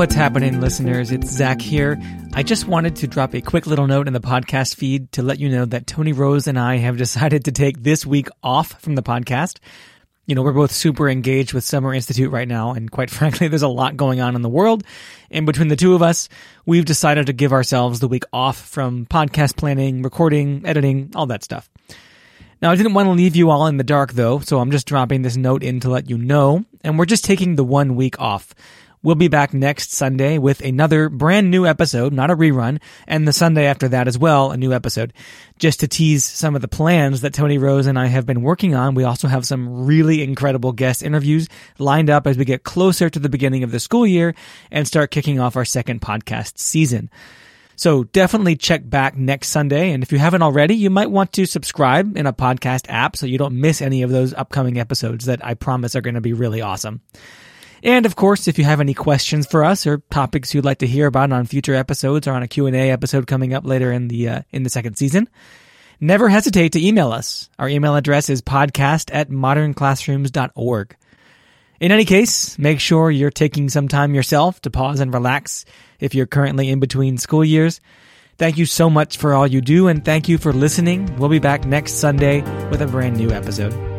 what's happening, listeners? It's Zach here. I just wanted to drop a quick little note in the podcast feed to let you know that Tony Rose and I have decided to take this week off from the podcast. You know, we're both super engaged with Summer Institute right now, and quite frankly, there's a lot going on in the world. And between the two of us, we've decided to give ourselves the week off from podcast planning, recording, editing, all that stuff. Now, I didn't want to leave you all in the dark though, so I'm just dropping this note in to let you know, and we're just taking the one week off. We'll be back next Sunday with another brand new episode, not a rerun, and the Sunday after that as well, a new episode. Just to tease some of the plans that Tony Rose and I have been working on, we also have some really incredible guest interviews lined up as we get closer to the beginning of the school year and start kicking off our second podcast season. So definitely check back next Sunday. And if you haven't already, you might want to subscribe in a podcast app so you don't miss any of those upcoming episodes that I promise are going to be really awesome. And of course, if you have any questions for us or topics you'd like to hear about on future episodes or on a Q&A episode coming up later in the uh, in the second season, never hesitate to email us. Our email address is podcast at modernclassrooms.org. In any case, make sure you're taking some time yourself to pause and relax if you're currently in between school years. Thank you so much for all you do and thank you for listening. We'll be back next Sunday with a brand new episode.